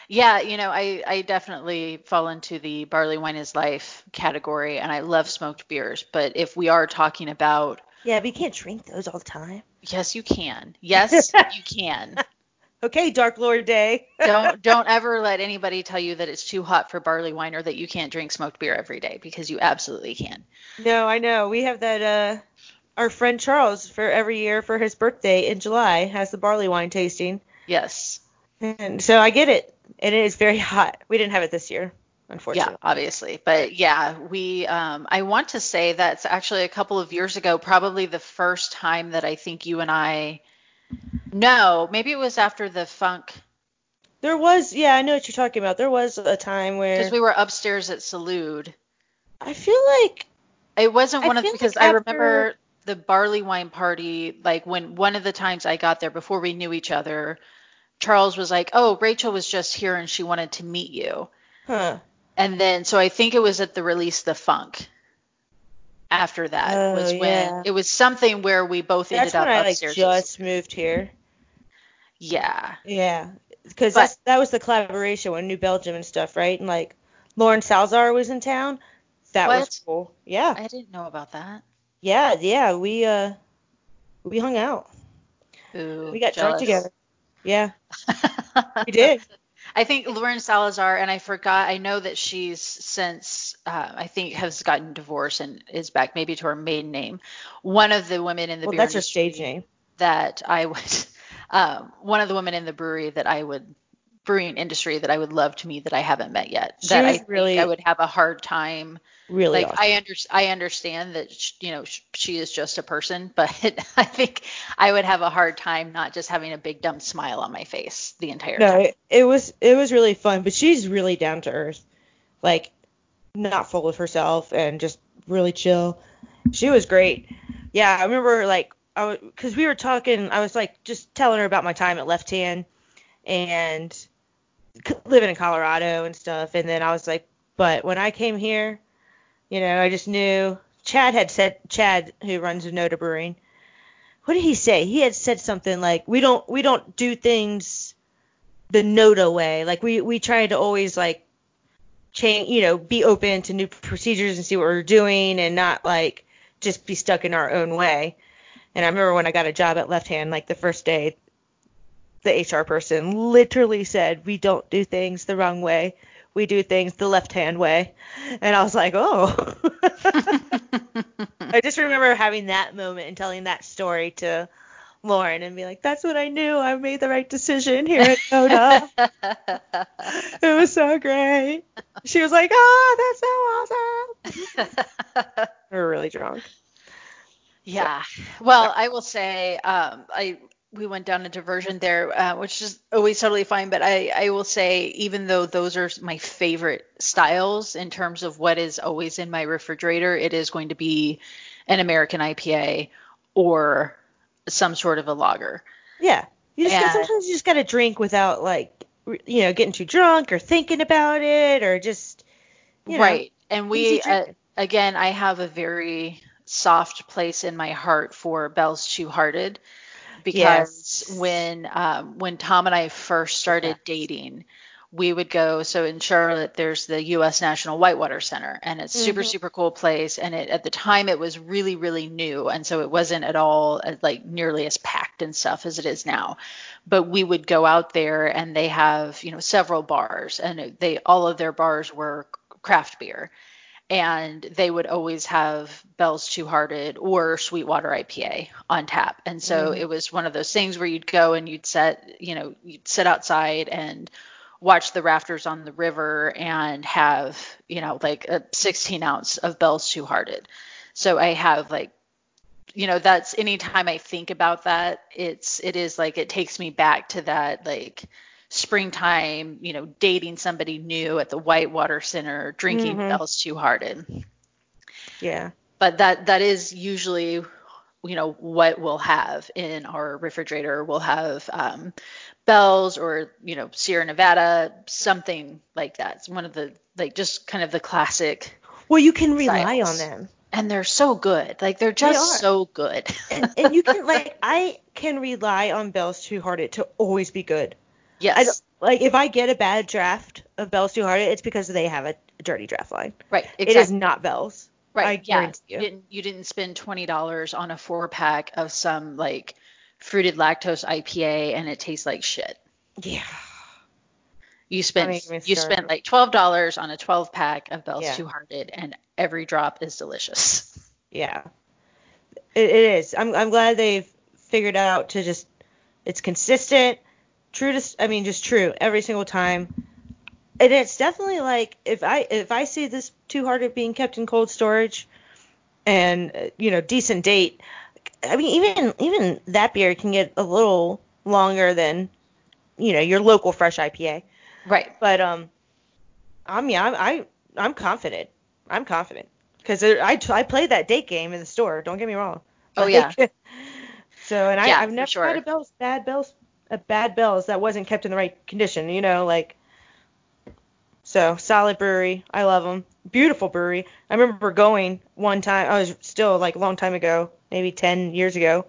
Yeah, you know, I, I definitely fall into the barley wine is life category and I love smoked beers. But if we are talking about Yeah, but you can't drink those all the time. yes, you can. Yes, you can. [LAUGHS] Okay, Dark Lord Day. [LAUGHS] Don't don't ever let anybody tell you that it's too hot for barley wine or that you can't drink smoked beer every day because you absolutely can. No, I know. We have that uh our friend Charles for every year for his birthday in July has the barley wine tasting. Yes. And so I get it. And it is very hot. We didn't have it this year, unfortunately. Yeah, obviously. But yeah, we um I want to say that's actually a couple of years ago, probably the first time that I think you and I No, maybe it was after the funk There was, yeah, I know what you're talking about. There was a time where because we were upstairs at Salud. I feel like It wasn't I one of feel because like I remember the barley wine party, like when one of the times I got there before we knew each other, Charles was like, "Oh, Rachel was just here and she wanted to meet you." huh. And then so I think it was at the release the funk. After that Oh, was when yeah. it was something where we both That's ended up when I like just moved here. yeah. Yeah. Because that was the collaboration with New Belgium and stuff, right? And like Lauren Salazar was in town. That was cool. Yeah. I didn't know about that. Yeah, yeah. We uh we hung out. Ooh, We got jealous. drunk together. Yeah, [LAUGHS] we did. I think Lauren Salazar, and I forgot. I know that she's since uh, I think has gotten divorced and is back maybe to her maiden name. One of the women in the Well, that's her stage name. that I would, [LAUGHS] um, one of the women in the brewery that I would brewing industry that I would love to meet that I haven't met yet. She that I really- I would have a hard time. Really like awesome. I under, I understand that sh- you know she is just a person, [LAUGHS] but I think I would have a hard time not just having a big dumb smile on my face the entire No, time. it, it was it was really fun, but she's really down to earth, like not full of herself and just really chill. She was great. Yeah, I remember like I because we were talking. I was like just telling her about my time at Left Hand and living in Colorado and stuff, and then I was like, but when I came here, you know, I just knew Chad had said Chad who runs Noda Brewing. What did he say? He had said something like, "We don't we don't do things." the Noda way. Like we we try to always like change, you know, be open to new procedures and see what we're doing and not like just be stuck in our own way. And I remember when I got a job at Left Hand, like the first day, the HR person literally said, "We don't do things the wrong way. We do things the left hand way." And I was like, "Oh." [LAUGHS] I just remember having that moment and telling that story to Lauren and be like, "That's what I knew. I made the right decision here at Noda." [LAUGHS] it was so great. She was like, "Oh, that's so awesome." [LAUGHS] we were really drunk. Yeah. Well, I will say, um, I we went down a diversion there, uh, which is always totally fine. But I, I will say, even though those are my favorite styles in terms of what is always in my refrigerator, it is going to be an American IPA or some sort of a lager. Yeah. You just And- got, sometimes you just got to drink without like you know getting too drunk or thinking about it or just you know, right. And we, uh, again, I have a very soft place in my heart for Bell's Two Hearted because Yes. when um, when Tom and I first started dating, we would go. So in Charlotte, there's the U.S. National Whitewater Center, and it's super Mhm. super cool place. And it, at the time, it was really really new, and so it wasn't at all uh, like nearly as packed and stuff as it is now. But we would go out there, and they have you know several bars, and they all of their bars were craft beer and they would always have Bell's Two Hearted or Sweetwater IPA on tap. And so Mhm. it was one of those things where you'd go and you'd set, you know, you'd sit outside and watch the rafters on the river and have, you know, like a 16 ounce of Bell's Two Hearted. So I have like, you know, that's anytime I think about that, it's, it is like, it takes me back to that, like, springtime, you know, dating somebody new at the Whitewater Center, drinking Mhm. Bell's Two Hearted. yeah But that that is usually, you know, what we'll have in our refrigerator. We'll have um, Bell's or you know Sierra Nevada, something like that. It's one of the like just kind of the classic, well you can rely Styles. on them and they're so good. Like they're just are. so good. and, and you can [LAUGHS] like I can rely on Bell's Two Hearted to always be good. Yes, like if I get a bad draft of Bell's Two Hearted, it's because they have a dirty draft line. right, It is not Bell's. Right. I yeah. guarantee you. You didn't you didn't spend twenty dollars on a four pack of some like fruited lactose IPA and it tastes like shit. Yeah. You spent you spent like twelve dollars on a twelve pack of Bell's Yeah. Two Hearted and every drop is delicious. [LAUGHS] Yeah. It, it is. I'm I'm glad they've figured out to just it's consistent, true to I mean just true every single time. And it's definitely like if I if I see this Two Hearted being kept in cold storage and you know decent date, I mean even even that beer can get a little longer than you know your local fresh IPA. Right. But um, I mean, I'm I I'm confident. I'm confident because I I played that date game in the store. Don't get me wrong. Oh, yeah. [LAUGHS] so and I Yeah, I've never sure. had a bells bad bells a bad bells that wasn't kept in the right condition. You know like. So solid brewery. I love them. Beautiful brewery. I remember going one time. I was still like a long time ago, maybe 10 years ago.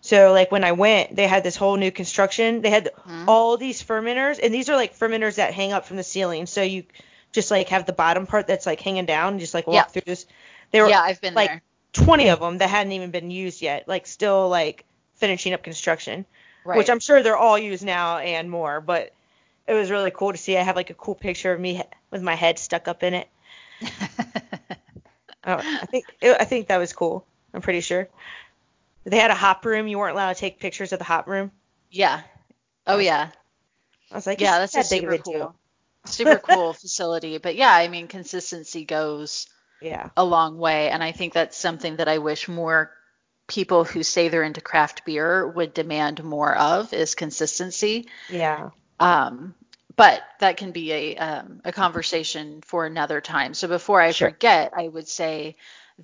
So like when I went, they had this whole new construction. They had Mhm. all these fermenters, and these are like fermenters that hang up from the ceiling. So you just like have the bottom part that's like hanging down, and just like walk Yeah. through this. There were yeah, I've been like there. 20 of them that hadn't even been used yet, like still like finishing up construction, Right. which I'm sure they're all used now and more. But it was really cool to see. I have like a cool picture of me with my head stuck up in it. [LAUGHS] Oh, I think it, I think that was cool. I'm pretty sure. They had a hop room. You weren't allowed to take pictures of the hop room. yeah. Oh yeah. I was like, Yeah, that's a that big super deal. cool, super [LAUGHS] cool facility. But yeah, I mean, consistency goes Yeah. a long way, and I think that's something that I wish more people who say they're into craft beer would demand more of is consistency. Yeah. Um, but that can be a um, a conversation for another time. So before I Sure. forget, I would say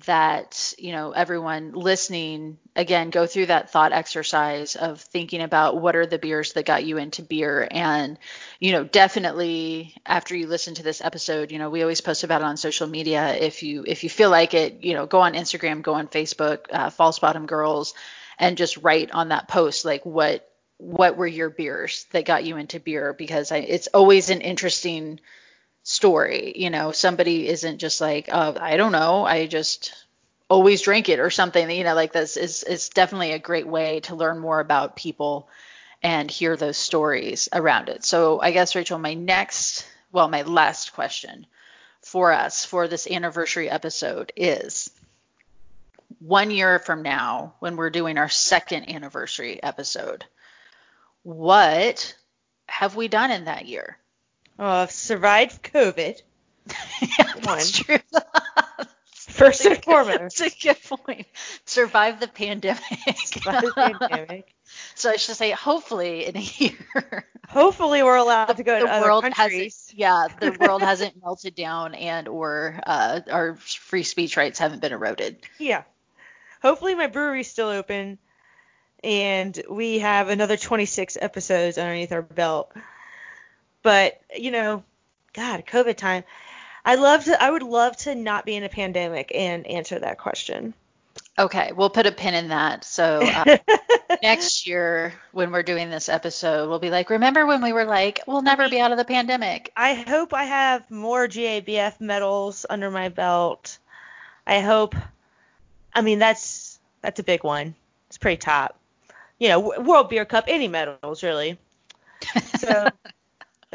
that you know everyone listening again go through that thought exercise of thinking about what are the beers that got you into beer. And you know definitely after you listen to this episode you know we always post about it on social media. If you if you feel like it you know go on instagram go on facebook uh, false bottom girls and just write on that post like what what were your beers that got you into beer? Because I, it's always an interesting story you know somebody isn't just like oh i don't know i just always drink it or something you know like this is is definitely a great way to learn more about people and hear those stories around it. So i guess rachel my next well my last question for us for this anniversary episode is one year from now when we're doing our second anniversary episode what have we done in that year Oh, I've survived COVID. yeah, [LAUGHS] that's true. [LAUGHS] First and foremost. That's a good point. Survive the pandemic. [LAUGHS] Survived the pandemic. So I should say, hopefully in a year. Hopefully, we're allowed to go to the other world countries. yeah, the world hasn't melted down and or uh, our free speech rights haven't been eroded. Yeah. Hopefully, my brewery's still open, and we have another 26 episodes underneath our belt. But you know, God, COVID time. I love to. I would love to not be in a pandemic and answer that question. Okay, we'll put a pin in that. So uh, [LAUGHS] next year, when we're doing this episode, we'll be like, remember when we were like, we'll never be out of the pandemic? I hope I have more GABF medals under my belt. I hope. I mean, that's that's a big one. It's pretty top. You know, World Beer Cup, any medals really. [LAUGHS] So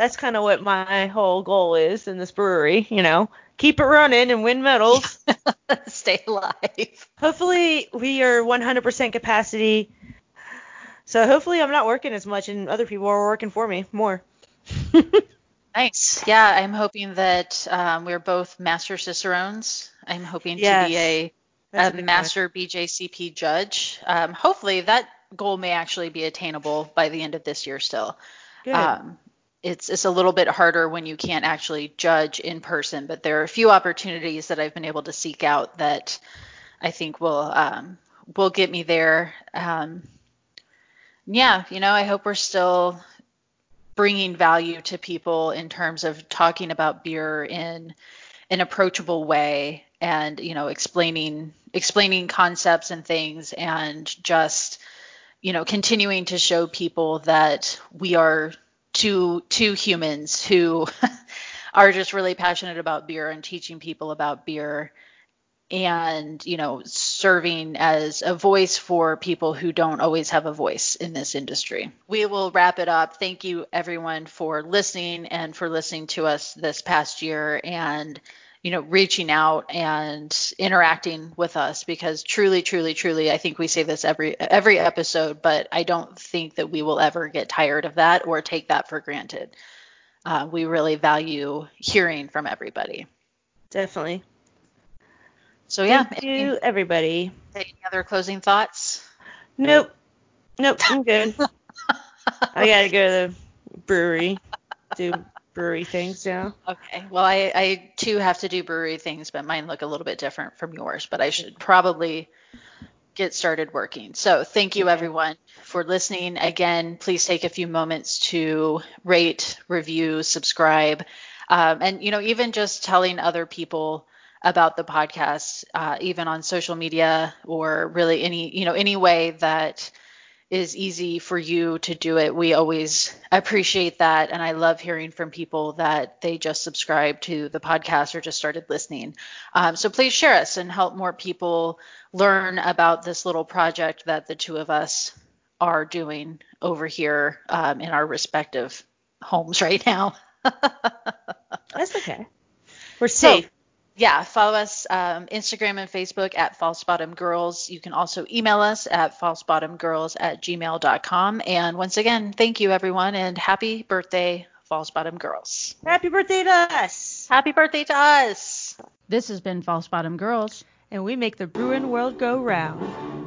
that's kind of what my whole goal is in this brewery. You know, keep it running and win medals. [LAUGHS] Stay alive. hopefully we are 100% capacity. So hopefully I'm not working as much and other people are working for me more. [LAUGHS] Nice. Yeah, I'm hoping that um, we're both master cicerones. I'm hoping Yes. to be a, a a big one. master BJCP judge. Um, hopefully that goal may actually be attainable by the end of this year still. Good. Um, it's it's a little bit harder when you can't actually judge in person, but there are a few opportunities that I've been able to seek out that I think will um, will get me there. Um, yeah, you know, I hope we're still bringing value to people in terms of talking about beer in an approachable way and you know explaining explaining concepts and things and just you know continuing to show people that we are two two humans who [LAUGHS] are just really passionate about beer and teaching people about beer and you know serving as a voice for people who don't always have a voice in this industry. We will wrap it up. Thank you everyone for listening and for listening to us this past year and you know reaching out and interacting with us because truly truly truly I think we say this every every episode but I don't think that we will ever get tired of that or take that for granted. Uh, we really value hearing from everybody. Definitely. So yeah, Thank any- you, everybody. Any other closing thoughts? Nope. Nope. I'm good. [LAUGHS] I gotta go to the brewery, do brewery things now. Okay. Well, I, I too have to do brewery things, but mine look a little bit different from yours. But I should probably get started working. So thank you everyone for listening. Again, please take a few moments to rate, review, subscribe, um, and you know even just telling other people about the podcast, uh, even on social media or really any you know any way that is easy for you to do it. We always appreciate that. And I love hearing from people that they just subscribed to the podcast or just started listening. Um, so please share us and help more people learn about this little project that the two of us are doing over here um, in our respective homes [LAUGHS] right now. That's okay. We're So- safe. Yeah, follow us um, Instagram and Facebook at False Bottom Girls. You can also email us at falsebottomgirls at gmail.com. And once again, thank you everyone and happy birthday, False Bottom Girls. Happy birthday to us. Happy birthday to us. This has been False Bottom Girls. And we make the Bruin world go round.